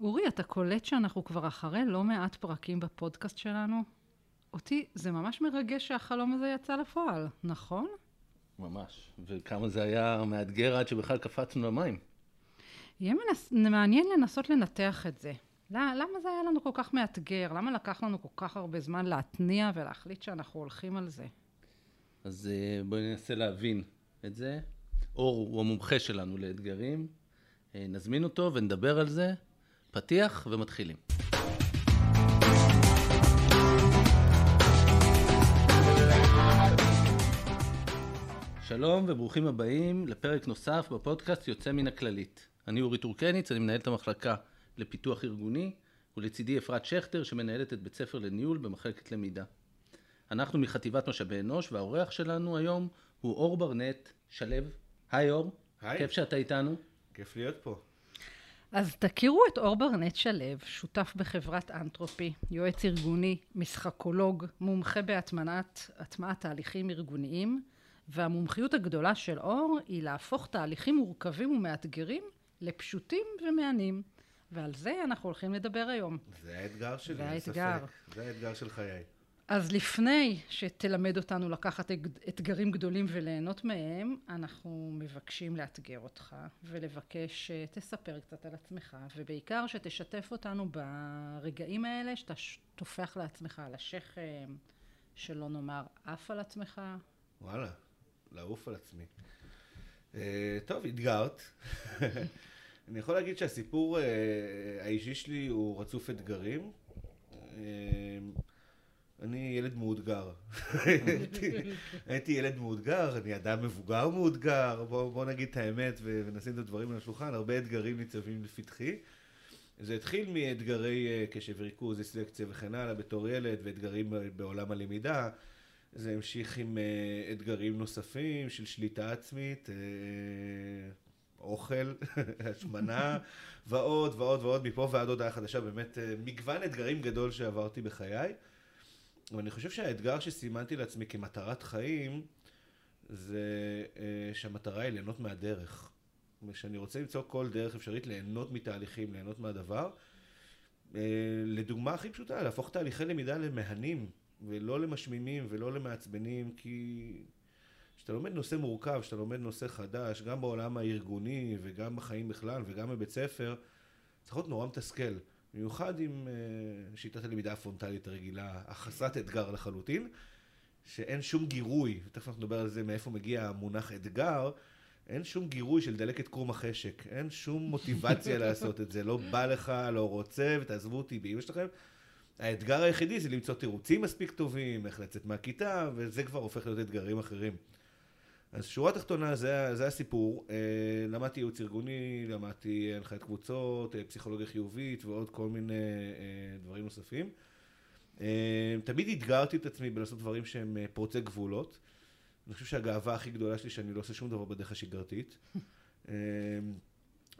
אורי, אתה קולט שאנחנו כבר אחרי לא מעט פרקים בפודקאסט שלנו? אותי זה ממש מרגש שהחלום הזה יצא לפועל, נכון? ממש. וכמה זה היה מאתגר עד שבכלל קפצנו למים. יהיה מנס... מעניין לנסות לנתח את זה. למה זה היה לנו כל כך מאתגר? למה לקח לנו כל כך הרבה זמן להתניע ולהחליט שאנחנו הולכים על זה? אז אה, בואי ננסה להבין את זה. אור הוא המומחה שלנו לאתגרים. אה, נזמין אותו ונדבר על זה. פתיח ומתחילים. שלום וברוכים הבאים לפרק נוסף בפודקאסט יוצא מן הכללית. אני אורי טורקניץ, אני מנהל את המחלקה לפיתוח ארגוני, ולצידי אפרת שכטר שמנהלת את בית ספר לניהול במחלקת למידה. אנחנו מחטיבת משאבי אנוש, והאורח שלנו היום הוא אור ברנט שלו. היי אור. היי. כיף שאתה איתנו. כיף להיות פה. אז תכירו את אור ברנט שלו, שותף בחברת אנטרופי, יועץ ארגוני, משחקולוג, מומחה בהטמעת תהליכים ארגוניים, והמומחיות הגדולה של אור היא להפוך תהליכים מורכבים ומאתגרים לפשוטים ומהנים. ועל זה אנחנו הולכים לדבר היום. זה האתגר שלי, זה האתגר. זה האתגר של חיי. אז לפני שתלמד אותנו לקחת אתגרים גדולים וליהנות מהם, אנחנו מבקשים לאתגר אותך ולבקש שתספר קצת על עצמך, ובעיקר שתשתף אותנו ברגעים האלה שאתה טופח לעצמך על השכם, שלא נאמר עף על עצמך. וואלה, לעוף על עצמי. Uh, טוב, אתגרת. אני יכול להגיד שהסיפור uh, האישי שלי הוא רצוף אתגרים. אני ילד מאותגר. הייתי ילד מאותגר, אני אדם מבוגר מאותגר, בוא, בוא נגיד את האמת ונשים את הדברים על השולחן, הרבה אתגרים ניצבים לפתחי. זה התחיל מאתגרי קשב וריכוז, דיסלקציה וכן הלאה בתור ילד, ואתגרים בעולם הלמידה. זה המשיך עם uh, אתגרים נוספים של שליטה עצמית, אוכל, השמנה, ועוד ועוד ועוד, מפה ועד הודעה חדשה, באמת מגוון אתגרים גדול שעברתי בחיי. ואני חושב שהאתגר שסימנתי לעצמי כמטרת חיים, זה uh, שהמטרה היא ליהנות מהדרך. ושאני רוצה למצוא כל דרך אפשרית ליהנות מתהליכים, ליהנות מהדבר. Uh, לדוגמה הכי פשוטה, להפוך תהליכי למידה למהנים. ולא למשמימים ולא למעצבנים, כי כשאתה לומד נושא מורכב, כשאתה לומד נושא חדש, גם בעולם הארגוני וגם בחיים בכלל וגם בבית ספר, צריך להיות נורא מתסכל. במיוחד עם uh, שיטת הלמידה הפרונטלית הרגילה, החסרת אתגר לחלוטין, שאין שום גירוי, ותכף אנחנו נדבר על זה מאיפה מגיע המונח אתגר, אין שום גירוי של דלקת קרום החשק, אין שום מוטיבציה לעשות את זה, לא בא לך, לא רוצה, ותעזבו אותי באמא שלכם. האתגר היחידי זה למצוא תירוצים מספיק טובים, איך לצאת מהכיתה, וזה כבר הופך להיות אתגרים אחרים. אז שורה תחתונה, זה, זה הסיפור. אה, למדתי ייעוץ ארגוני, למדתי הנחיית קבוצות, אה, פסיכולוגיה חיובית ועוד כל מיני אה, דברים נוספים. תמיד אתגרתי את עצמי בלעשות דברים שהם פורצי גבולות. אני חושב שהגאווה הכי גדולה שלי שאני לא עושה שום דבר בדרך השגרתית.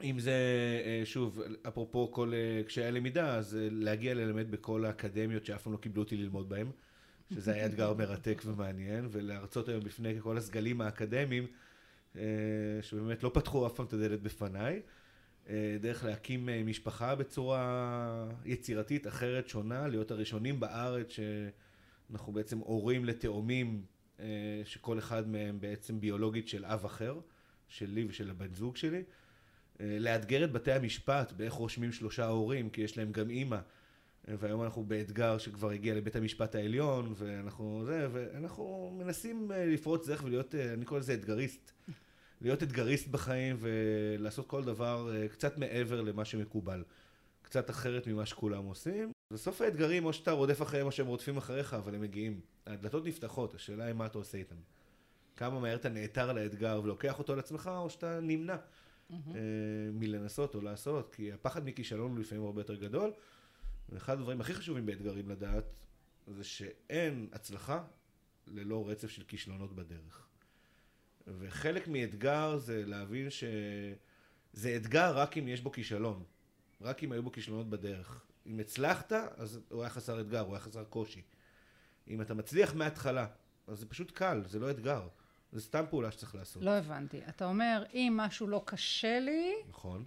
אם זה, שוב, אפרופו כל קשיי הלמידה, אז להגיע ללמד בכל האקדמיות שאף פעם לא קיבלו אותי ללמוד בהן, שזה היה אתגר מרתק ומעניין, ולהרצות היום בפני כל הסגלים האקדמיים, שבאמת לא פתחו אף פעם את הדלת בפניי. דרך להקים משפחה בצורה יצירתית, אחרת, שונה, להיות הראשונים בארץ שאנחנו בעצם הורים לתאומים, שכל אחד מהם בעצם ביולוגית של אב אחר, שלי ושל הבן זוג שלי. לאתגר את בתי המשפט באיך רושמים שלושה הורים, כי יש להם גם אימא. והיום אנחנו באתגר שכבר הגיע לבית המשפט העליון, ואנחנו זה, ואנחנו מנסים אה, לפרוץ דרך ולהיות, אה, אני קורא לזה אתגריסט. להיות אתגריסט בחיים ולעשות כל דבר אה, קצת מעבר למה שמקובל. קצת אחרת ממה שכולם עושים. בסוף האתגרים, או שאתה רודף אחריהם או שהם רודפים אחריך, אבל הם מגיעים. הדלתות נפתחות, השאלה היא מה אתה עושה איתם. כמה מהר אתה נעתר לאתגר ולוקח אותו על עצמך, או שאתה נמנע. mm-hmm. מלנסות או לעשות, כי הפחד מכישלון הוא לפעמים הרבה יותר גדול. ואחד הדברים הכי חשובים באתגרים לדעת, זה שאין הצלחה ללא רצף של כישלונות בדרך. וחלק מאתגר זה להבין שזה אתגר רק אם יש בו כישלון. רק אם היו בו כישלונות בדרך. אם הצלחת, אז הוא היה חסר אתגר, הוא היה חסר קושי. אם אתה מצליח מההתחלה, אז זה פשוט קל, זה לא אתגר. זה סתם פעולה שצריך לעשות. לא הבנתי. אתה אומר, אם משהו לא קשה לי... נכון.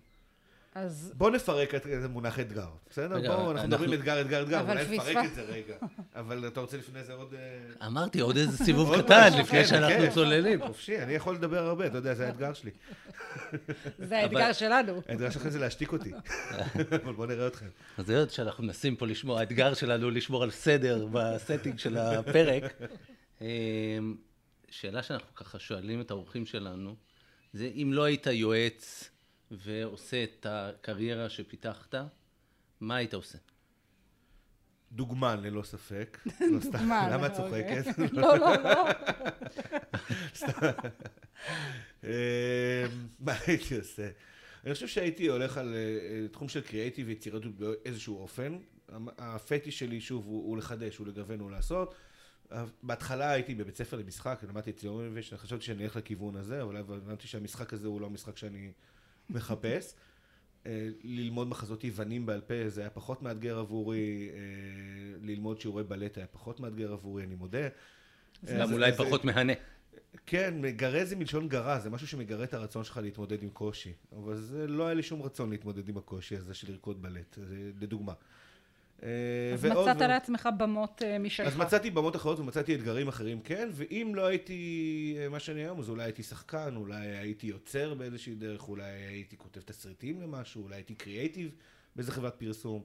אז בוא נפרק את המונח אתגר, בסדר? רגע, בואו, אנחנו אנחנו- מדברים אתגר, אתגר, אתגר, אבל אולי נפרק את זה רגע. אבל אתה רוצה לפני זה עוד... אה, אמרתי, עוד איזה סיבוב עוד קטן לפני כן, שאנחנו כן. צוללים. חופשי, אני יכול לדבר הרבה, אתה יודע, זה האתגר שלי. זה האתגר שלנו. האתגר שלכם זה להשתיק אותי. אבל בואו נראה אתכם. אז היות שאנחנו מנסים פה לשמור, האתגר שלנו לשמור על סדר ב setting של הפרק. אמ, שאלה שאנחנו ככה שואלים את האורחים שלנו, זה אם לא היית יועץ ועושה את הקריירה שפיתחת, מה היית עושה? דוגמן ללא ספק. לא דוגמן, למה את אוקיי. צוחקת? לא, לא, לא. אה, מה הייתי עושה? אני חושב שהייתי הולך על אה, תחום של קריאייטיב ויצירתיות באיזשהו אופן. הפטיש שלי, שוב, הוא לחדש, הוא לגוון, הוא לעשות. בהתחלה הייתי בבית ספר למשחק, למדתי את ציורים וחשבתי שאני אלך לכיוון הזה, אבל הבנתי שהמשחק הזה הוא לא המשחק שאני מחפש. אה, ללמוד מחזות יוונים בעל פה זה היה פחות מאתגר עבורי, אה, ללמוד שיעורי בלט היה פחות מאתגר עבורי, אני מודה. אה, גם זה- אולי זה- פחות מהנה. כן, מגרה זה מלשון גרה, זה משהו שמגרה את הרצון שלך להתמודד עם קושי. אבל זה לא היה לי שום רצון להתמודד עם הקושי הזה של לרקוד בלט, זה לדוגמה. אה, אז מצאת ועוד. לעצמך במות אה, משלך. אז מצאתי במות אחרות ומצאתי אתגרים אחרים, כן, ואם לא הייתי אה, מה שאני היום, אז אולי הייתי שחקן, אולי הייתי יוצר באיזושהי דרך, אולי הייתי כותב תסריטים למשהו, אולי הייתי קריאייטיב באיזה חברת פרסום.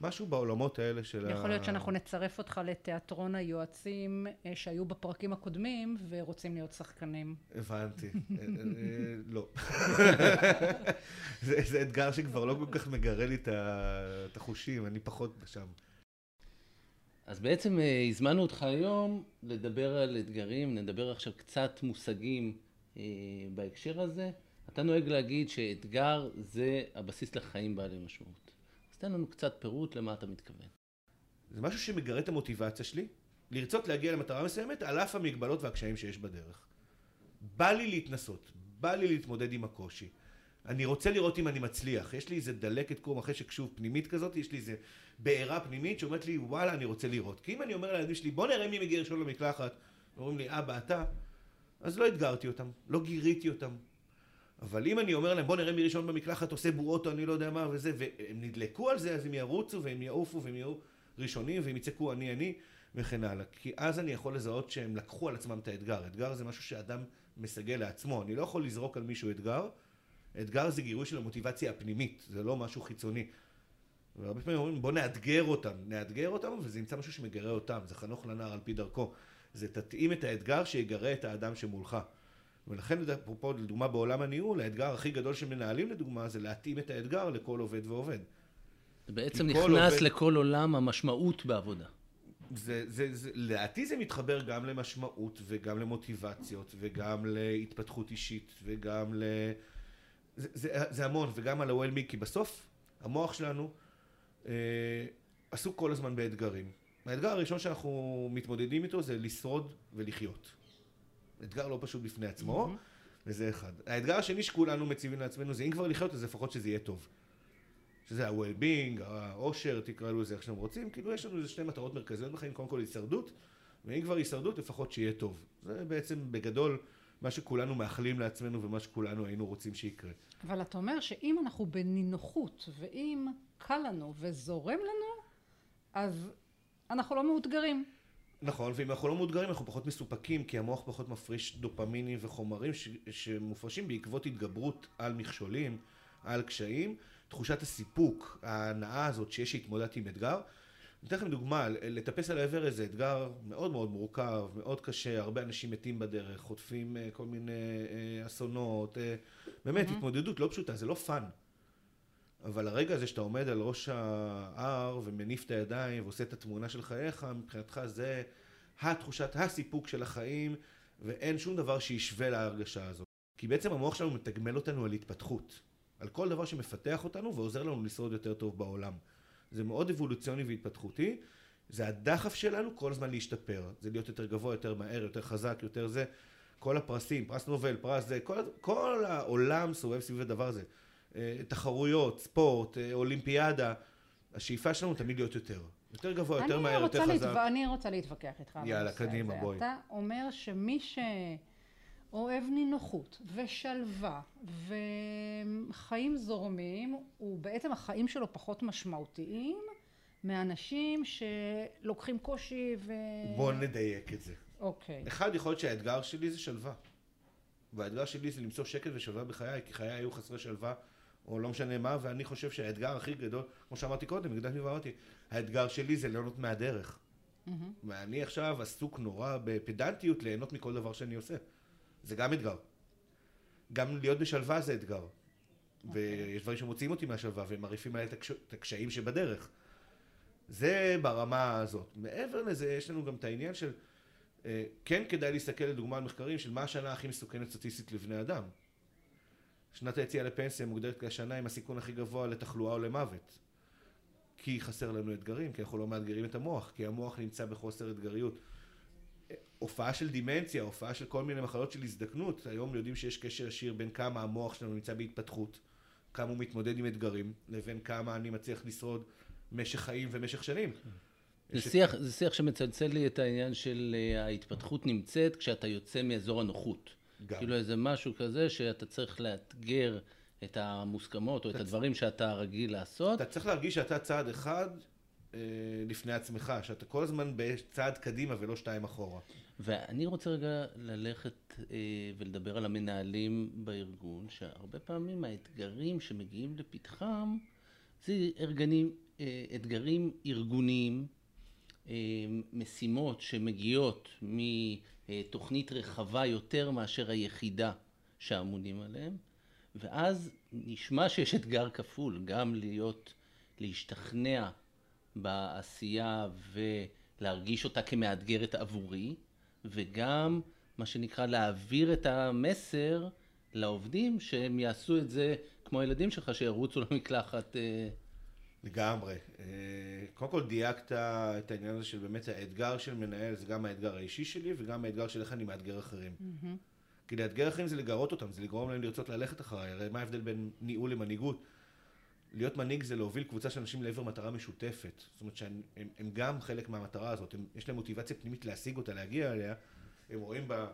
משהו בעולמות האלה של ה... יכול להיות שאנחנו נצרף אותך לתיאטרון היועצים אה, שהיו בפרקים הקודמים ורוצים להיות שחקנים. הבנתי. אה, אה, לא. זה זה אתגר שכבר לא כל כך מגרה לי את ה- החושים, אני פחות שם. אז בעצם הזמנו אותך היום לדבר על אתגרים, נדבר עכשיו קצת מושגים בהקשר הזה. אתה נוהג להגיד שאתגר זה הבסיס לחיים בעלי משמעות. תן לנו קצת פירוט למה אתה מתכוון. זה משהו שמגרה את המוטיבציה שלי, לרצות להגיע למטרה מסוימת, על אף המגבלות והקשיים שיש בדרך. בא לי להתנסות, בא לי להתמודד עם הקושי. אני רוצה לראות אם אני מצליח. יש לי איזה דלקת קום אחרי שוב פנימית כזאת, יש לי איזה בעירה פנימית שאומרת לי, וואלה, אני רוצה לראות. כי אם אני אומר לילדים שלי, בוא נראה מי מגיע ראשון למקלחת, אומרים לי, אבא, אתה, אז לא אתגרתי אותם, לא גיריתי אותם. אבל אם אני אומר להם, בוא נראה מי ראשון במקלחת עושה בועות או אני לא יודע מה וזה, והם נדלקו על זה, אז הם ירוצו והם יעופו והם יהיו ראשונים והם יצעקו אני אני וכן הלאה. כי אז אני יכול לזהות שהם לקחו על עצמם את האתגר. אתגר זה משהו שאדם מסגל לעצמו. אני לא יכול לזרוק על מישהו אתגר. אתגר זה גירוי של המוטיבציה הפנימית, זה לא משהו חיצוני. והרבה פעמים אומרים בוא נאתגר אותם, נאתגר אותם וזה ימצא משהו שמגרה אותם, זה חנוך לנער על פי דרכו. זה תתאים את האתגר שיגרה את האדם שמולך. ולכן, אפרופו, לדוגמה בעולם הניהול, האתגר הכי גדול של מנהלים, לדוגמה, זה להתאים את האתגר לכל עובד ועובד. זה בעצם נכנס עובד- לכל עולם המשמעות בעבודה. זה, זה, זה, לדעתי זה מתחבר גם למשמעות וגם למוטיבציות וגם להתפתחות אישית וגם ל... זה, זה, זה המון, וגם על ה-well-being, כי בסוף המוח שלנו אה, עסוק כל הזמן באתגרים. האתגר הראשון שאנחנו מתמודדים איתו זה לשרוד ולחיות. אתגר לא פשוט בפני עצמו, וזה אחד. האתגר השני שכולנו מציבים לעצמנו זה אם כבר לחיות, אז לפחות שזה יהיה טוב. שזה ה-well-being, העושר, תקראו לזה איך שאתם רוצים, כאילו יש לנו איזה שתי מטרות מרכזיות בחיים, קודם כל הישרדות, ואם כבר הישרדות, לפחות שיהיה טוב. זה בעצם בגדול מה שכולנו מאחלים לעצמנו ומה שכולנו היינו רוצים שיקרה. אבל אתה אומר שאם אנחנו בנינוחות ואם קל לנו וזורם לנו, אז אנחנו לא מאותגרים. נכון, ואם אנחנו לא מאותגרים אנחנו פחות מסופקים, כי המוח פחות מפריש דופמינים וחומרים ש- שמופרשים בעקבות התגברות על מכשולים, על קשיים. תחושת הסיפוק, ההנאה הזאת שיש להתמודד עם אתגר. אני אתן לכם דוגמה, לטפס על האוורסט זה אתגר מאוד מאוד מורכב, מאוד קשה, הרבה אנשים מתים בדרך, חוטפים אה, כל מיני אה, אסונות, אה, באמת, התמודדות לא פשוטה, זה לא fun. אבל הרגע הזה שאתה עומד על ראש ההר ומניף את הידיים ועושה את התמונה של חייך, מבחינתך זה התחושת הסיפוק של החיים, ואין שום דבר שישווה להרגשה הזאת. כי בעצם המוח שלנו מתגמל אותנו על התפתחות. על כל דבר שמפתח אותנו ועוזר לנו לשרוד יותר טוב בעולם. זה מאוד אבולוציוני והתפתחותי, זה הדחף שלנו כל הזמן להשתפר. זה להיות יותר גבוה, יותר מהר, יותר חזק, יותר זה. כל הפרסים, פרס נובל, פרס זה, כל, כל העולם סובב סביב הדבר הזה. אה, תחרויות, ספורט, אה, אולימפיאדה, השאיפה שלנו תמיד להיות יותר. יותר גבוה, יותר מהר, יותר חזק. להתו... אני רוצה להתווכח איתך יאללה, קדימה. בואי. אתה אומר שמי אוהב נינוחות ושלווה וחיים זורמים, הוא בעצם החיים שלו פחות משמעותיים מאנשים שלוקחים קושי ו... בוא נדייק את זה. אוקיי. אחד, יכול להיות שהאתגר שלי זה שלווה. והאתגר שלי זה למצוא שקט ושלווה בחיי, כי חיי היו חסרי שלווה, או לא משנה מה, ואני חושב שהאתגר הכי גדול, כמו שאמרתי קודם, הקדמתי ואמרתי, האתגר שלי זה ליהנות מהדרך. ואני עכשיו עסוק נורא בפדנטיות ליהנות מכל דבר שאני עושה. זה גם אתגר. גם להיות בשלווה זה אתגר. ויש דברים שמוציאים אותי מהשלווה ומרעיפים עליי את הקש- את הקשיים שבדרך. זה ברמה הזאת. מעבר לזה, יש לנו גם את העניין של, אה, כן כדאי להסתכל לדוגמה על מחקרים של מה השנה הכי מסוכנת סטטיסטית לבני אדם. שנת היציאה לפנסיה מוגדרת כשנה עם הסיכון הכי גבוה לתחלואה או למוות. כי חסר לנו אתגרים, כי אנחנו לא מאתגרים את המוח, כי המוח נמצא בחוסר אתגריות. הופעה של דימנציה, הופעה של כל מיני מחלות של הזדקנות, היום יודעים שיש קשר ישיר בין כמה המוח שלנו נמצא בהתפתחות, כמה הוא מתמודד עם אתגרים, לבין כמה אני מצליח לשרוד משך חיים ומשך שנים. זה את- שיח, זה שיח שמצלצל לי את העניין של אה, ההתפתחות נמצאת כשאתה יוצא מאזור הנוחות. גם. כאילו איזה משהו כזה שאתה צריך לאתגר את המוסכמות או את הדברים שאתה רגיל לעשות. אתה צריך להרגיש שאתה צעד אחד אה, לפני עצמך, שאתה כל הזמן בצעד קדימה ולא שתיים אחורה. ואני רוצה רגע ללכת אה, ולדבר על המנהלים בארגון, שהרבה פעמים האתגרים שמגיעים לפתחם זה ארגנים, אה, אתגרים ארגוניים, משימות שמגיעות מתוכנית רחבה יותר מאשר היחידה שאמונים עליהם, ואז נשמע שיש אתגר כפול, גם להיות, להשתכנע בעשייה ולהרגיש אותה כמאתגרת עבורי, וגם מה שנקרא להעביר את המסר לעובדים שהם יעשו את זה כמו הילדים שלך שירוצו למקלחת. לגמרי. אה, קודם כל דייקת את העניין הזה של באמת האתגר של מנהל, זה גם האתגר האישי שלי וגם האתגר של איך אני מאתגר אחרים. כי לאתגר אחרים זה לגרות אותם, זה לגרום להם לרצות ללכת אחריי. הרי מה ההבדל בין ניהול למנהיגות? להיות מנהיג זה להוביל קבוצה של אנשים לעבר מטרה משותפת. זאת אומרת שהם הם, הם גם חלק מהמטרה הזאת, הם, יש להם מוטיבציה פנימית להשיג אותה, להגיע אליה. הם רואים בה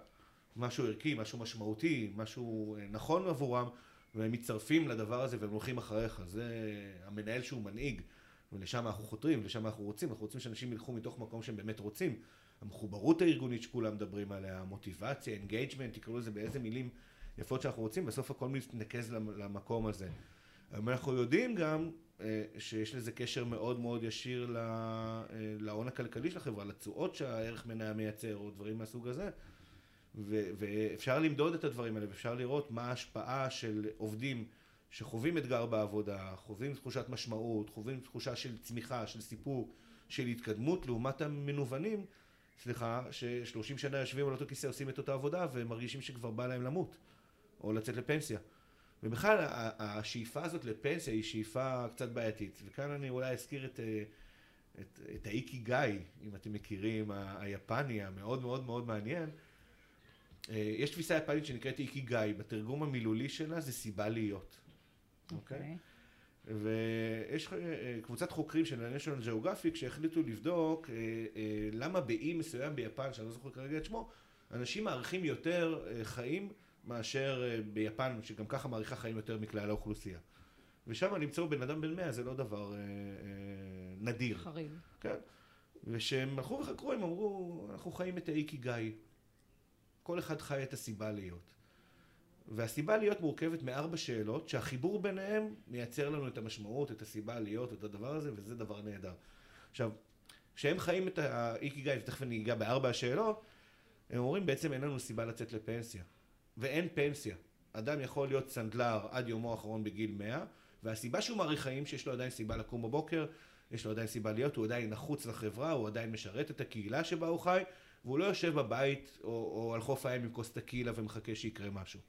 משהו ערכי, משהו משמעותי, משהו אה, נכון עבורם, והם מצטרפים לדבר הזה והם הולכים אחריך. זה המנהל שהוא מנהיג, ולשם אנחנו חותרים, ולשם אנחנו רוצים. אנחנו רוצים שאנשים ילכו מתוך מקום שהם באמת רוצים. המחוברות הארגונית שכולם מדברים עליה, המוטיבציה, engagement, תקראו לזה באיזה מילים יפות שאנחנו רוצים, בסוף הכל מתנקז למ- למקום הזה. אנחנו יודעים גם אה, שיש לזה קשר מאוד מאוד ישיר אה, להון הכלכלי של החברה, לתשואות שהערך מניה מייצר, או דברים מהסוג הזה. ו- ואפשר למדוד את הדברים האלה, ואפשר לראות מה ההשפעה של עובדים שחווים אתגר בעבודה, חווים תחושת משמעות, חווים תחושה של צמיחה, של סיפוק, של התקדמות, לעומת המנוונים, סליחה, ש-30 שנה יושבים על אותו כיסא, עושים את אותה עבודה, ומרגישים שכבר בא להם למות, או לצאת לפנסיה. ובכלל, השאיפה הזאת לפנסיה היא שאיפה קצת בעייתית. וכאן אני אולי אזכיר את, את, את האיקי גיא, אם אתם מכירים, היפני, המאוד מאוד מאוד מעניין. אה, יש תפיסה יפנית שנקראת איקי גיא, בתרגום המילולי שלה זה סיבה להיות. אוקיי? ויש אה, קבוצת חוקרים של ה-National Geographic שהחליטו לבדוק אה, אה, למה באי מסוים ביפן, שאני לא זוכר כרגע את שמו, אנשים מאריכים יותר אה, חיים מאשר אה, ביפן, שגם ככה מאריכה חיים יותר מכלל האוכלוסייה. ושם למצוא בן אדם בן 100 זה לא דבר אה, אה, נדיר. חריג. כן. וכשהם הלכו וחקרו, הם אמרו, אנחנו חיים את האיקי גיא. כל אחד חי את הסיבה להיות. והסיבה להיות מורכבת מארבע שאלות, שהחיבור ביניהם מייצר לנו את המשמעות, את הסיבה להיות, את הדבר הזה, וזה דבר נהדר. עכשיו, כשהם חיים את האיקי גיא, ותכף אני אגע בארבע השאלות, הם אומרים בעצם אין לנו סיבה לצאת לפנסיה. ואין פנסיה. אדם יכול להיות סנדלר עד יומו האחרון בגיל 100, והסיבה שהוא מאריך חיים, שיש לו עדיין סיבה לקום בבוקר, יש לו עדיין סיבה להיות, הוא עדיין נחוץ לחברה, הוא עדיין משרת את הקהילה שבה הוא חי, והוא לא יושב בבית או, או על חוף הים עם כוס טקילה ומחכה שיקרה משהו.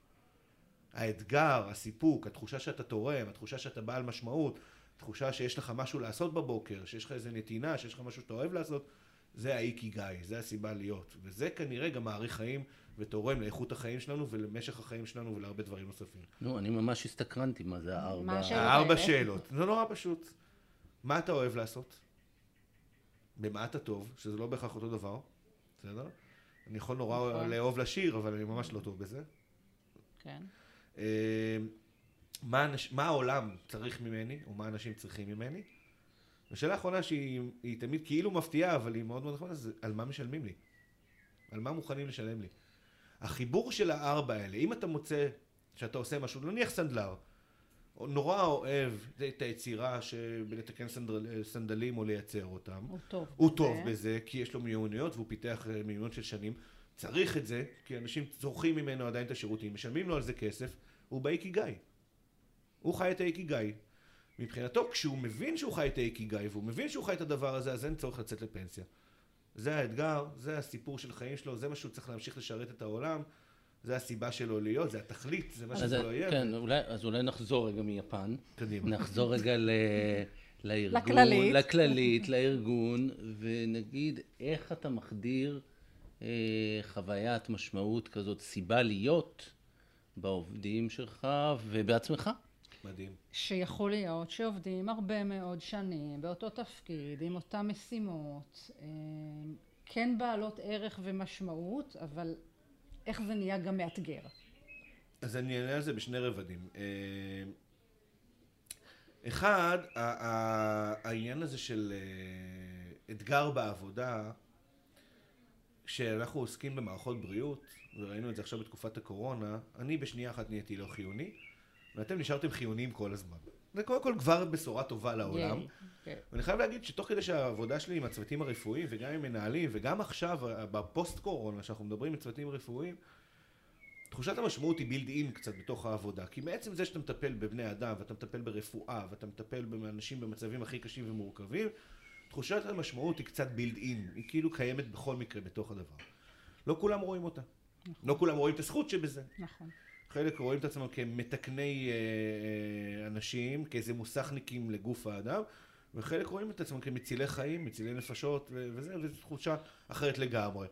האתגר, הסיפוק, התחושה שאתה תורם, התחושה שאתה בעל משמעות, התחושה שיש לך משהו לעשות בבוקר, שיש לך איזה נתינה, שיש לך משהו שאתה אוהב לעשות, זה האיקי גיא, זה הסיבה להיות. וזה כנראה גם מאריך חיים ותורם לאיכות החיים שלנו ולמשך החיים שלנו ולהרבה דברים נוספים. נו, אני ממש הסתקרנתי מה זה הארבע. הארבע? שאלות. זה נורא פשוט. מה אתה אוהב לעשות? במה אתה טוב, שזה לא בהכרח אותו דבר, בסדר? אני יכול נורא נכון. לאהוב לשיר, אבל אני ממש לא טוב בזה. כן. אה, מה, אנש, מה העולם צריך ממני, או מה אנשים צריכים ממני? השאלה האחרונה שהיא היא תמיד כאילו מפתיעה, אבל היא מאוד מאוד נכונה, זה על מה משלמים לי? על מה מוכנים לשלם לי? החיבור של הארבע האלה, אם אתה מוצא שאתה עושה משהו, נניח סנדלר, נורא אוהב את היצירה שבלתקן סנדל, סנדלים או לייצר אותם, הוא טוב. הוא בזה. טוב בזה, כי יש לו מיומנויות והוא פיתח אה, מיומנויות של שנים. צריך את זה, כי אנשים צורכים ממנו עדיין את השירותים, משלמים לו על זה כסף, הוא באיקיגאי. הוא חי את האיקיגאי. מבחינתו, כשהוא מבין שהוא חי את האיקיגאי, והוא מבין שהוא חי את הדבר הזה, אז אין צורך לצאת לפנסיה. זה האתגר, זה הסיפור של החיים שלו, זה מה שהוא צריך להמשיך לשרת את העולם, זה הסיבה שלו להיות, זה התכלית, זה מה אז שזה לא יהיה. כן, אולי, אז אולי נחזור רגע מיפן. קדימה. נחזור רגע ל... לארגון, לכללית. לכללית, לארגון, ונגיד איך אתה מחדיר אה, חוויית משמעות כזאת, סיבה להיות בעובדים שלך ובעצמך. מדהים. שיכול להיות שעובדים הרבה מאוד שנים באותו תפקיד, עם אותן משימות, אה, כן בעלות ערך ומשמעות, אבל איך זה נהיה גם מאתגר. אז אני אענה על זה בשני רבדים. אה, אחד, העניין הזה של אה, אתגר בעבודה, כשאנחנו עוסקים במערכות בריאות, וראינו את זה עכשיו בתקופת הקורונה, אני בשנייה אחת נהייתי לא חיוני, ואתם נשארתם חיוניים כל הזמן. זה קודם כל כבר בשורה טובה לעולם. ייי. כן. ואני חייב להגיד שתוך כדי שהעבודה שלי עם הצוותים הרפואיים וגם עם מנהלים וגם עכשיו בפוסט קורונה שאנחנו מדברים עם צוותים רפואיים תחושת המשמעות היא בילד אין קצת בתוך העבודה כי בעצם זה שאתה מטפל בבני אדם ואתה מטפל ברפואה ואתה מטפל באנשים במצבים הכי קשים ומורכבים תחושת המשמעות היא קצת בילד אין היא כאילו קיימת בכל מקרה בתוך הדבר לא כולם רואים אותה לא כולם רואים את הזכות שבזה נכון. חלק רואים את עצמם כמתקני אה, אה, אנשים, כאיזה מוסכניקים לגוף האדם, וחלק רואים את עצמם כמצילי חיים, מצילי נפשות, ו- וזה, וזו תחושה אחרת לגמרי.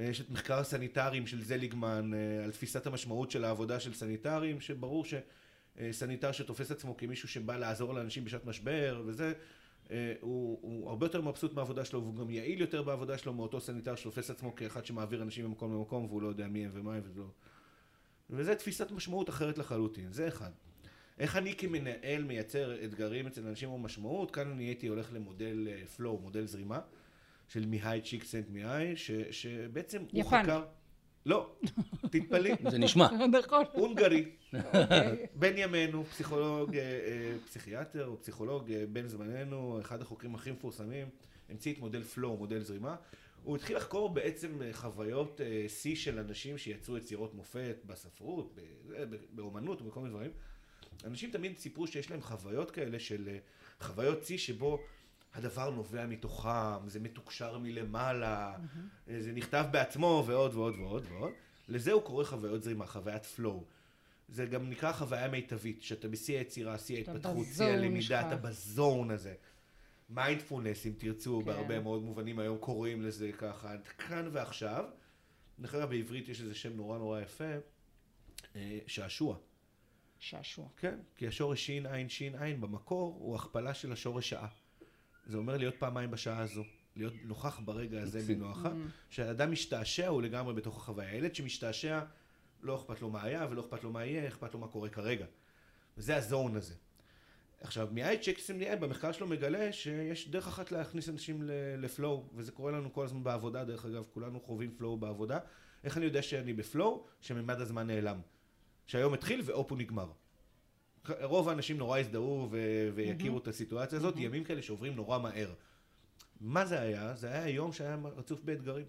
אה, יש את מחקר הסניטרים של זליגמן אה, על תפיסת המשמעות של העבודה של סניטרים, שברור שסניטר שתופס עצמו כמישהו שבא לעזור לאנשים בשעת משבר וזה, אה, הוא, הוא הרבה יותר מבסוט מהעבודה שלו והוא גם יעיל יותר בעבודה שלו מאותו סניטר שתופס עצמו כאחד שמעביר אנשים ממקום למקום והוא לא יודע מי הם ומה הם וזה לא... וזה תפיסת משמעות אחרת לחלוטין, זה אחד. איך אני כמנהל מייצר אתגרים אצל אנשים או משמעות, כאן אני הייתי הולך למודל פלואו, מודל זרימה, של מיהי צ'יק סנט מיהי, ש, שבעצם הוא. חקר... לא, תתפלאי, זה נשמע. נכון. הונגרי, אוקיי. בן ימינו, פסיכולוג, אה, אה, פסיכיאטר או פסיכולוג אה, בן זמננו, אחד החוקרים הכי מפורסמים, המציא את מודל פלואו, מודל זרימה. הוא התחיל לחקור בעצם אה, חוויות אה, שיא של אנשים שיצרו יצירות מופת בספרות, ב- באומנות ובכל מיני דברים. אנשים תמיד סיפרו שיש להם חוויות כאלה של אה, חוויות שיא שבו הדבר נובע מתוכם, זה מתוקשר מלמעלה, אה, זה נכתב בעצמו ועוד ועוד ועוד ועוד. לזה הוא קורא חוויות זרימה, חוויית פלואו. זה גם נקרא חוויה מיטבית, שאתה בשיא היצירה, שיא ההתפתחות, שיא הלמידה. אתה בזון הזה. מיינדפולנס, אם תרצו, כן. בהרבה מאוד מובנים היום קוראים לזה ככה, כאן ועכשיו. דרך אגב, בעברית יש איזה שם נורא נורא יפה, אה, שעשוע. שעשוע. כן, כי השורש שין עין שין עין במקור הוא הכפלה של השורש שעה. זה אומר להיות פעמיים בשעה הזו. להיות נוכח ברגע הזה. בנוחה. כשאדם משתעשע הוא לגמרי בתוך החוויה. ילד שמשתעשע לא אכפת לו מה היה ולא אכפת לו מה יהיה, אכפת לו מה קורה כרגע. וזה הזון הזה. עכשיו, מאי צ'קסם ליאל במחקר שלו מגלה שיש דרך אחת להכניס אנשים לפלואו, וזה קורה לנו כל הזמן בעבודה, דרך אגב, כולנו חווים פלואו בעבודה. איך אני יודע שאני בפלואו? שממד הזמן נעלם. שהיום התחיל והופ הוא נגמר. רוב האנשים נורא יזדהו ו- ויכירו את הסיטואציה הזאת, ימים כאלה שעוברים נורא מהר. מה זה היה? זה היה יום שהיה רצוף באתגרים.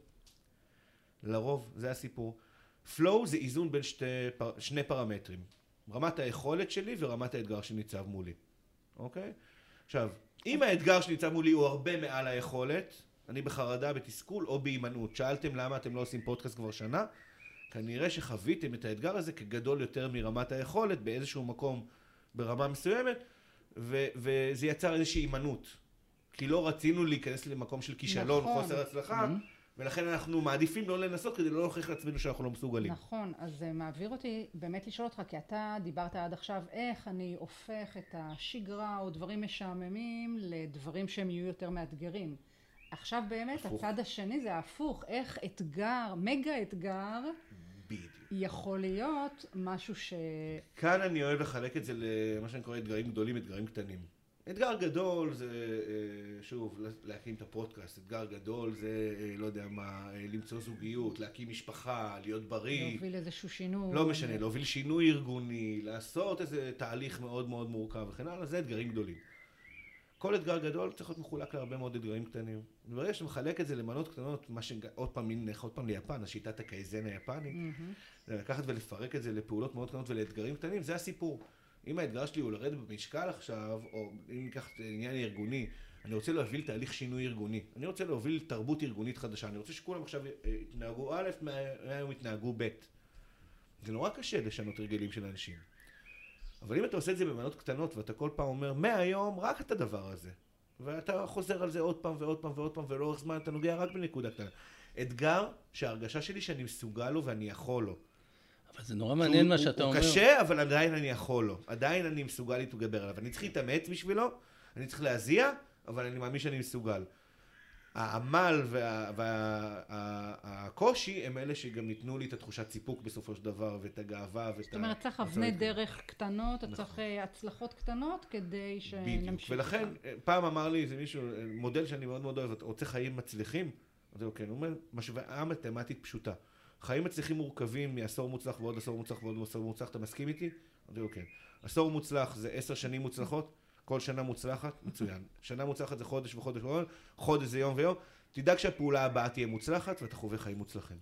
לרוב, זה הסיפור. פלואו זה איזון בין שתי, פר- שני פרמטרים. רמת היכולת שלי ורמת האתגר שניצב מולי. אוקיי? עכשיו, אם האתגר שניצב מולי הוא הרבה מעל היכולת, אני בחרדה, בתסכול או בהימנעות. שאלתם למה אתם לא עושים פודקאסט כבר שנה? כנראה שחוויתם את האתגר הזה כגדול יותר מרמת היכולת באיזשהו מקום ברמה מסוימת, ו- וזה יצר איזושהי הימנעות. כי לא רצינו להיכנס למקום של כישלון, נכון. חוסר הצלחה, ולכן אנחנו מעדיפים לא לנסות כדי לא להוכיח לעצמנו שאנחנו לא מסוגלים. נכון, אז זה מעביר אותי באמת לשאול אותך, כי אתה דיברת עד עכשיו איך אני הופך את השגרה או דברים משעממים לדברים שהם יהיו יותר מאתגרים. עכשיו באמת הפוך. הצד השני זה ההפוך, איך אתגר, מגה אתגר, בדיוק. יכול להיות משהו ש... כאן אני אוהב לחלק את זה למה שאני קורא אתגרים גדולים, אתגרים קטנים. אתגר גדול זה, אה, שוב, להקים את הפודקאסט. אתגר גדול זה, אה, לא יודע מה, אה, למצוא זוגיות, להקים משפחה, להיות בריא. להוביל איזשהו שינוי. לא משנה, להוביל שינוי ארגוני, לעשות איזה תהליך מאוד מאוד מורכב וכן הלאה, זה אתגרים גדולים. כל אתגר גדול צריך להיות מחולק להרבה מאוד אתגרים קטנים. ברגע שאתה מחלק את זה למנות קטנות, מה שעוד פעם, נלך עוד פעם ליפן, השיטת הקייזן היפנית. זה לקחת ולפרק את זה לפעולות מאוד קטנות ולאתגרים קטנים, זה הסיפור. אם האתגר שלי הוא לרדת במשקל עכשיו, או אם ניקח את העניין הארגוני, אני רוצה להוביל תהליך שינוי ארגוני. אני רוצה להוביל תרבות ארגונית חדשה. אני רוצה שכולם עכשיו אה, יתנהגו א', מהיום יתנהגו ב'. זה נורא קשה לשנות הרגלים של אנשים. אבל אם אתה עושה את זה במנות קטנות ואתה כל פעם אומר, מהיום רק את הדבר הזה. ואתה חוזר על זה עוד פעם ועוד פעם ועוד פעם, ולאורך זמן אתה נוגע רק בנקודה קטנה. אתגר שההרגשה שלי שאני מסוגל לו ואני יכול לו. אבל זה נורא מעניין מה הוא- שאתה הוא אומר. קשה, אבל עדיין אני יכול לו. עדיין אני מסוגל להתגבר עליו. אני צריך להתאמץ בשבילו, אני צריך להזיע, אבל אני מאמין שאני מסוגל. העמל והקושי הם אלה שגם ייתנו לי את התחושת סיפוק בסופו של דבר, ואת הגאווה ואת זאת אומרת, צריך אבני. דרך קטנות, אתה נכון. צריך אה, הצלחות קטנות כדי בדיוק. שנמשיך. ולכן, איתך. אה, פעם אמר לי איזה מישהו, אה, מודל שאני מאוד מאוד אוהב, אתה רוצה חיים מצליחים? אמרתי לו, כן. הוא אומר, משוואה מתמטית פשוטה. חיים מצליחים מורכבים מעשור מוצלח ועוד עשור מוצלח ועוד עשור מוצלח, אתה מסכים איתי? אמרתי לו, כן. עשור מוצלח זה עשר שנים מוצלחות, כל שנה מוצלחת, מצוין. שנה מוצלחת זה חודש וחודש וחודש, חודש זה יום ויום. תדאג שהפעולה הבאה תהיה מוצלחת ואתה חווה חיים מוצלחים.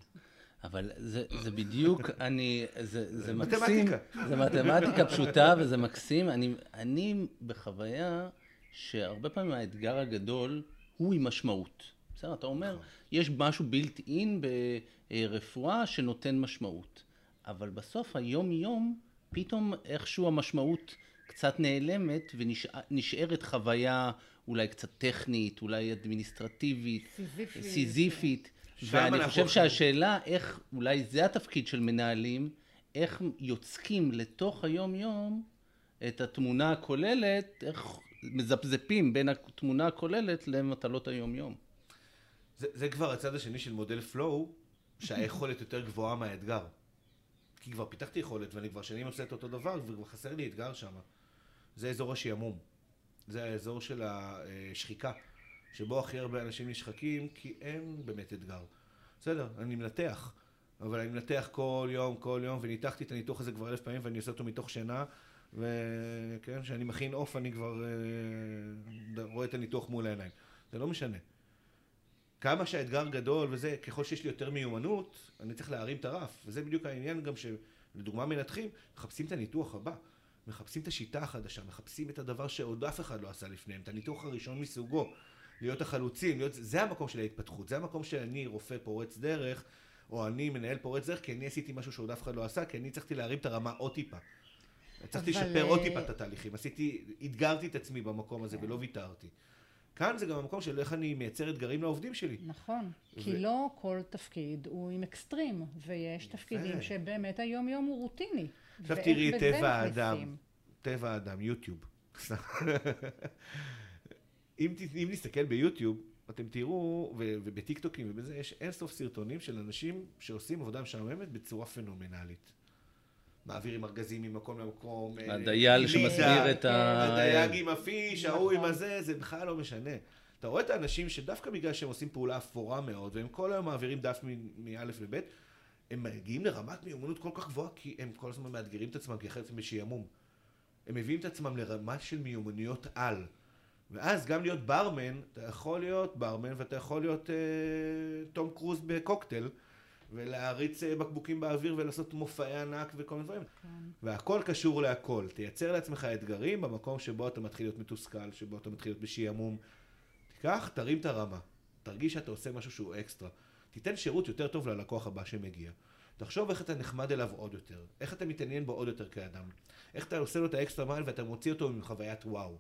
אבל זה, זה בדיוק, אני, זה, זה מקסים, מתמטיקה. זה מתמטיקה פשוטה וזה מקסים. אני, אני בחוויה שהרבה פעמים האתגר הגדול הוא עם משמעות. בסדר, אתה אומר, יש משהו בילט אין ברפואה שנותן משמעות. אבל בסוף היום-יום, פתאום איכשהו המשמעות קצת נעלמת ונשארת חוויה אולי קצת טכנית, אולי אדמיניסטרטיבית, סיזיפית. סיזיפית. ואני אנחנו חושב הולכים. שהשאלה איך, אולי זה התפקיד של מנהלים, איך יוצקים לתוך היום-יום את התמונה הכוללת, איך מזפזפים בין התמונה הכוללת למטלות היום-יום. זה, זה כבר הצד השני של מודל פלואו, שהיכולת יותר גבוהה מהאתגר. כי כבר פיתחתי יכולת ואני כבר שנים עושה את אותו דבר וכבר חסר לי אתגר שם. זה אזור השעמום. זה האזור של השחיקה, שבו הכי הרבה אנשים נשחקים כי אין באמת אתגר. בסדר, אני מנתח, אבל אני מנתח כל יום, כל יום, וניתחתי את הניתוח הזה כבר אלף פעמים ואני עושה אותו מתוך שינה, וכן, כשאני מכין עוף אני כבר אה, רואה את הניתוח מול העיניים. זה לא משנה. כמה שהאתגר גדול וזה, ככל שיש לי יותר מיומנות, אני צריך להרים את הרף. וזה בדיוק העניין גם שלדוגמה מנתחים, מחפשים את הניתוח הבא. מחפשים את השיטה החדשה, מחפשים את הדבר שעוד אף אחד לא עשה לפניהם, את הניתוח הראשון מסוגו. להיות החלוצים, להיות... זה המקום של ההתפתחות, זה המקום שאני רופא פורץ דרך, או אני מנהל פורץ דרך, כי אני עשיתי משהו שעוד אף אחד לא עשה, כי אני הצלחתי להרים את הרמה עוד טיפה. הצלחתי אבל, לשפר עוד אה, טיפה את התהליכים, עשיתי, אתגרתי את עצמי במקום הזה ולא ויתרתי. כאן זה גם המקום של איך אני מייצר אתגרים לעובדים שלי. נכון, ו- כי לא כל תפקיד הוא עם אקסטרים, ויש תפקידים שבאמת היום-יום הוא רוטיני. עכשיו תראי את טבע האדם. טבע האדם, יוטיוב. אם, אם נסתכל ביוטיוב, אתם תראו, ו- ובטיקטוקים ובזה, יש אינסוף סרטונים של אנשים שעושים עבודה משעממת בצורה פנומנלית. מעבירים ארגזים ממקום למקום. אה, הדייל שמסביר את ה... הדייג עם הפיש, ההוא עם נכון. הזה, זה בכלל לא משנה. אתה רואה את האנשים שדווקא בגלל שהם עושים פעולה אפורה מאוד, והם כל היום מעבירים דף מא' לב', הם מגיעים לרמת מיומנות כל כך גבוהה, כי הם כל הזמן מאתגרים את עצמם, כי אחרת הם בשעמום. הם מביאים את עצמם לרמה של מיומנויות על. ואז גם להיות ברמן, אתה יכול להיות ברמן ואתה יכול להיות אה, תום קרוז בקוקטייל, ולהריץ אה, בקבוקים באוויר ולעשות מופעי ענק וכל מיני דברים. כן. והכל קשור להכל. תייצר לעצמך אתגרים במקום שבו אתה מתחיל להיות מתוסכל, שבו אתה מתחיל להיות בשעמום. תיקח, תרים את הרמה. תרגיש שאתה עושה משהו שהוא אקסטרה. תיתן שירות יותר טוב ללקוח הבא שמגיע. תחשוב איך אתה נחמד אליו עוד יותר. איך אתה מתעניין בו עוד יותר כאדם. איך אתה עושה לו את ה extra mile ואתה מוציא אותו עם חוויית וואו.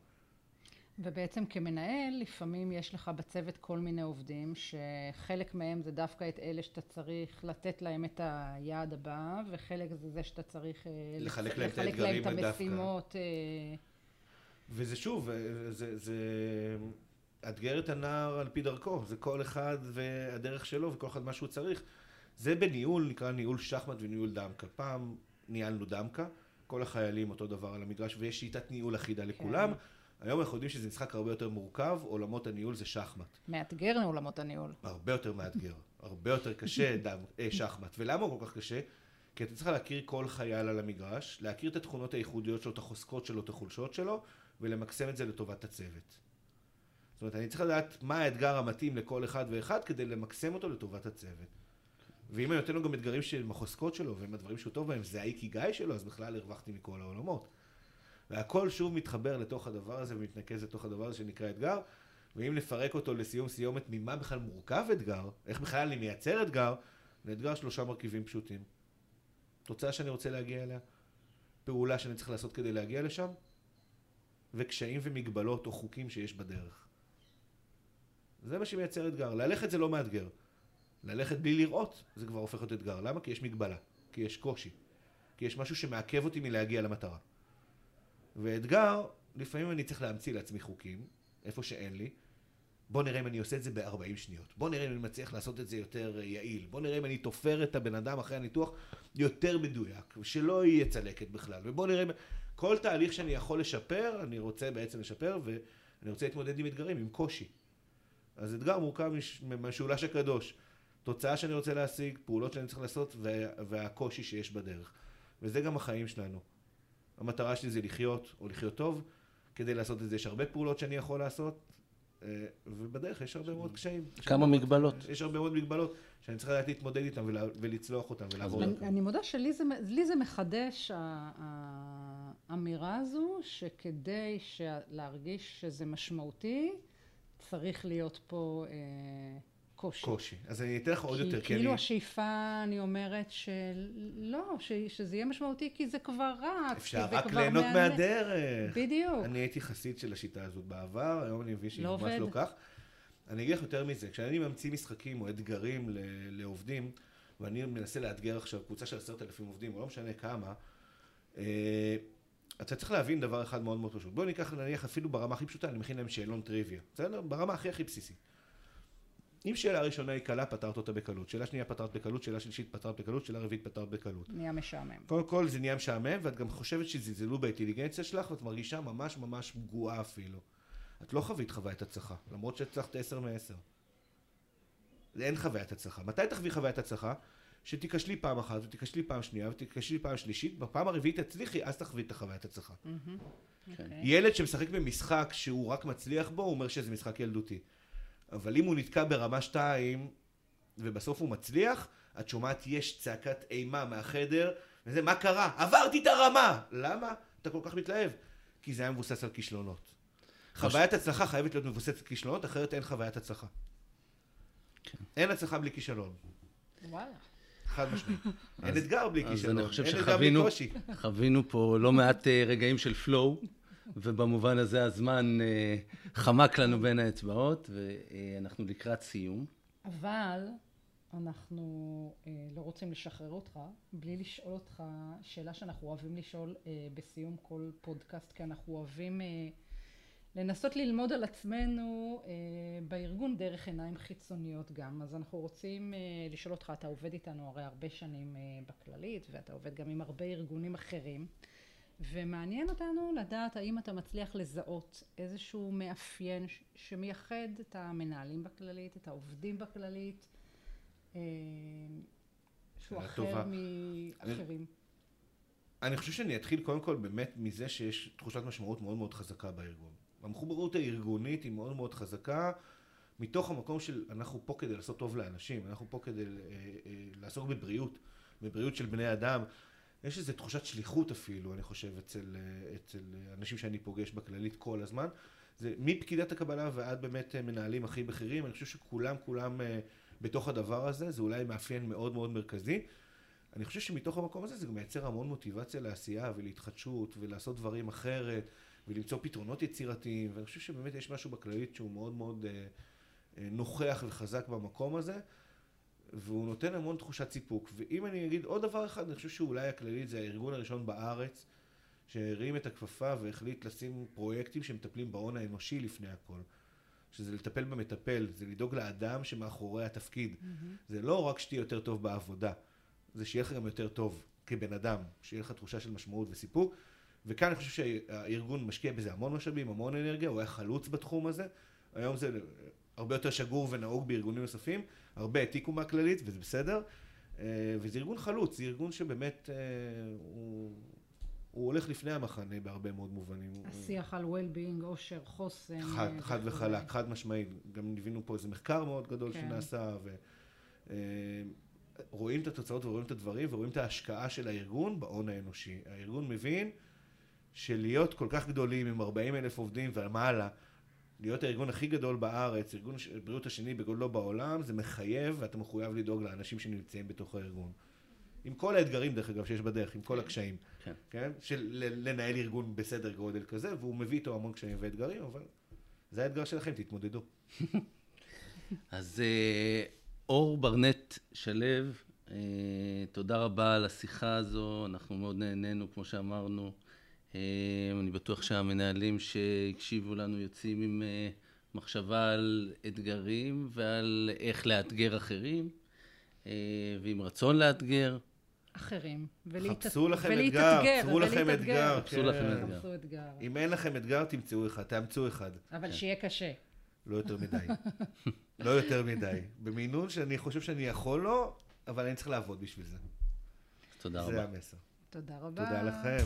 ובעצם כמנהל, לפעמים יש לך בצוות כל מיני עובדים, שחלק מהם זה דווקא את אלה שאתה צריך לתת להם את היעד הבא, וחלק זה זה שאתה צריך אה, לחלק לצ- להם לחלק להם את. המשימות. אה, וזה שוב, זה, זה, לאתגר את הנער על פי דרכו, זה כל אחד והדרך שלו וכל אחד מה שהוא צריך. זה בניהול, נקרא ניהול שחמט וניהול דמקה. פעם ניהלנו דמקה, כל החיילים אותו דבר על המגרש, ויש שיטת ניהול אחידה לכולם. כן. היום אנחנו יודעים שזה משחק הרבה יותר מורכב, עולמות הניהול זה שחמט. מאתגר עולמות הניהול. הרבה יותר מאתגר, הרבה יותר קשה דם, אה, שחמט. ולמה הוא כל כך קשה? כי אתה צריך להכיר כל חייל על המגרש, להכיר את התכונות הייחודיות שלו, את החוזקות שלו, את החולשות שלו, ולמקסם את זה לטובת הצוות. זאת אומרת, אני צריך לדעת מה האתגר המתאים לכל אחד ואחד כדי למקסם אותו לטובת הצוות. ואם אני נותן לו גם אתגרים של החוזקות שלו, והם הדברים שהוא טוב בהם, זה האיקיגאי שלו, אז בכלל הרווחתי מכל העולמות. והכל שוב מתחבר לתוך הדבר הזה ומתנקז לתוך הדבר הזה שנקרא אתגר, ואם נפרק אותו לסיום סיומת ממה בכלל מורכב אתגר, איך בכלל אני מייצר אתגר, לאתגר שלושה מרכיבים פשוטים. תוצאה שאני רוצה להגיע אליה, פעולה שאני צריך לעשות כדי להגיע לשם, וקשיים ומגבלות או חוקים שיש בדרך. זה מה שמייצר אתגר. ללכת זה לא מאתגר. ללכת בלי לראות זה כבר הופך להיות אתגר. למה? כי יש מגבלה, כי יש קושי, כי יש משהו שמעכב אותי מלהגיע למטרה. ואתגר, לפעמים אני צריך להמציא לעצמי חוקים, איפה שאין לי. בוא נראה אם אני עושה את זה ב-40 שניות. בוא נראה אם אני מצליח לעשות את זה יותר אה, יעיל. בוא נראה אם אני תופר את הבן אדם אחרי הניתוח יותר מדויק, ושלא יהיה צלקת בכלל. ובוא נראה אם... כל תהליך שאני יכול לשפר, אני רוצה בעצם לשפר, ואני רוצה להתמודד עם אתגרים, עם קושי. אז אתגר מורכב משולש הקדוש. תוצאה שאני רוצה להשיג, פעולות שאני צריך לעשות, והקושי שיש בדרך. וזה גם החיים שלנו. המטרה שלי זה לחיות, או לחיות טוב. כדי לעשות את זה יש הרבה פעולות שאני יכול לעשות, אה, ובדרך יש הרבה מאוד קשיים. כמה מגבלות. יש הרבה מאוד מגבלות שאני צריך לדעת להתמודד איתן ולצלוח אותן ולעבור אותן. אני מודה שלי זה מחדש האמירה הזו, שכדי להרגיש שזה משמעותי, צריך להיות פה... אה, קושי. קושי. אז אני אתן לך עוד יותר, כי כאילו אני... השאיפה, אני אומרת שלא, ש... שזה יהיה משמעותי כי זה כבר רץ. אפשר רק ליהנות מה... מהדרך. בדיוק. אני הייתי חסיד של השיטה הזאת בעבר, היום אני מבין שהיא לא ממש לא כך. אני אגיד לך יותר מזה, כשאני ממציא משחקים או אתגרים ל... לעובדים, ואני מנסה לאתגר עכשיו קבוצה של עשרת אלפים עובדים, או לא משנה כמה, אה, אתה צריך להבין דבר אחד מאוד מאוד פשוט. בואו ניקח נניח אפילו ברמה הכי פשוטה, אני מכין להם שאלון טריוויה, בסדר? ברמה הכי הכי בסיסית. אם שאלה ראשונה היא קלה, פתרת אותה בקלות. שאלה שנייה פתרת בקלות, שאלה שלישית פתרת בקלות, שאלה רביעית פתרת בקלות. נהיה משעמם. קודם כל זה נהיה משעמם, ואת גם חושבת שזלזלו באינטליגנציה שלך, ואת מרגישה ממש ממש פגועה אפילו. את לא חווית חוויית הצלחה, למרות שהצלחת עשר מעשר. אין חוויית הצלחה. מתי תחווי חוויית הצלחה? שתיכשלי פעם אחת, ותיכשלי פעם שנייה, ותיכשלי פעם שלישית, בפעם הרביעית תצליחי, אז תחווי את החוויית הצלחה. Mm-hmm. Okay. ילד שמשחק במשחק שהוא רק מצליח בו, הוא אומר שזה משחק ילדותי. אבל אם הוא נתקע ברמה 2 ובסוף הוא מצליח, את שומעת יש צעקת אימה מהחדר, וזה מה קרה? עברתי את הרמה! למה אתה כל כך מתלהב? כי זה היה מבוסס על כישלונות. חוויית הצלחה חייבת להיות מבוססת על כישלונות, אחרת אין חוויית הצלחה. כן. אין הצלחה בלי כישלון. וואלה. חד משמעית. אין אתגר בלי כישלון, אין אתגר בלי קושי. חווינו פה לא מעט אה, רגעים של פלואו. ובמובן הזה הזמן אה, חמק לנו בין האצבעות, ואנחנו לקראת סיום. אבל אנחנו אה, לא רוצים לשחרר אותך בלי לשאול אותך שאלה שאנחנו אוהבים לשאול אה, בסיום כל פודקאסט, כי אנחנו אוהבים לנסות ללמוד על עצמנו בארגון דרך עיניים חיצוניות גם. אז אנחנו רוצים לשאול אותך, אתה עובד איתנו הרי הרבה שנים בכללית, ואתה עובד גם עם הרבה ארגונים אחרים. ומעניין אותנו לדעת האם אתה מצליח לזהות איזשהו מאפיין שמייחד את המנהלים בכללית, את העובדים בכללית, אה, שהוא אחר טובה. מאחרים. אני, אני חושב שאני אתחיל קודם כל באמת מזה שיש תחושת משמעות מאוד מאוד חזקה בארגון. המחוברות הארגונית היא מאוד מאוד חזקה. מתוך המקום של אנחנו פה כדי לעשות טוב לאנשים, אנחנו פה כדי אה, אה, לעסוק בבריאות, בבריאות של בני אדם, יש איזו תחושת שליחות אפילו, אני חושב, אצל, אצל אנשים שאני פוגש בכללית כל הזמן. זה מפקידת הקבלה ועד באמת מנהלים הכי בכירים, אני חושב שכולם כולם אה, בתוך הדבר הזה, זה אולי מאפיין מאוד מאוד מרכזי. אני חושב שמתוך המקום הזה זה גם מייצר המון מוטיבציה לעשייה ולהתחדשות ולעשות דברים אחרת ולמצוא פתרונות יצירתיים ואני חושב שבאמת יש משהו בכללית שהוא מאוד מאוד אה, אה, נוכח וחזק במקום הזה והוא נותן המון תחושת סיפוק. ואם אני אגיד עוד דבר אחד, אני חושב שאולי הכללית זה הארגון הראשון בארץ שהרים את הכפפה והחליט לשים פרויקטים שמטפלים בהון האנושי לפני הכל. שזה לטפל במטפל, זה לדאוג לאדם שמאחורי התפקיד. זה לא רק שתהיה יותר טוב בעבודה, זה שיהיה לך גם יותר טוב כבן אדם, שיהיה לך תחושה של משמעות וסיפוק. וכאן אני חושב שהארגון משקיע בזה המון משאבים, המון אנרגיה, הוא היה חלוץ בתחום הזה. היום זה הרבה יותר שגור ונהוג בארגונים נוספים, הרבה העתיקו מהכללית וזה בסדר. אה, וזה ארגון חלוץ, זה ארגון שבאמת אה, הוא, הוא הולך לפני המחנה בהרבה מאוד מובנים. השיח על well-being, אושר, חוסן. חד, אה, חד. וחלק, חד משמעית. גם ליווינו פה איזה מחקר מאוד גדול כן. שנעשה, ורואים את התוצאות ורואים את הדברים, ורואים את ההשקעה של הארגון בהון האנושי. הארגון מבין שלהיות כל כך גדולים עם 40 אלף עובדים ומעלה, להיות הארגון הכי גדול בארץ, ארגון בריאות השני בגודלו בעולם, זה מחייב ואתה מחויב לדאוג לאנשים שנמצאים בתוך הארגון. עם כל האתגרים, דרך אגב, שיש בדרך, עם כל הקשיים. כן. כן? של לנהל ארגון בסדר גודל כזה, והוא מביא איתו המון קשיים ואתגרים, אבל זה האתגר שלכם, תתמודדו. אז אה, אור ברנט שלו, אה, תודה רבה על השיחה הזו, אנחנו מאוד נהנינו, כמו שאמרנו. אה, אני בטוח שהמנהלים שהקשיבו לנו יוצאים עם אה, מחשבה על אתגרים ועל איך לאתגר אחרים, אה, ועם רצון לאתגר. אחרים. ולהת- חפשו לכם ולהתאתגר, אתגר, צרו לכם ולהתאתגר. אתגר. חפשו כן. לכם אתגר. אם אין לכם אתגר, תמצאו אחד, תאמצו אחד. אבל שיהיה קשה. לא יותר מדי. לא יותר מדי. במינון שאני חושב שאני יכול לו, אבל אני צריך לעבוד בשביל זה. תודה זה רבה. המסר. תודה רבה. תודה לכם.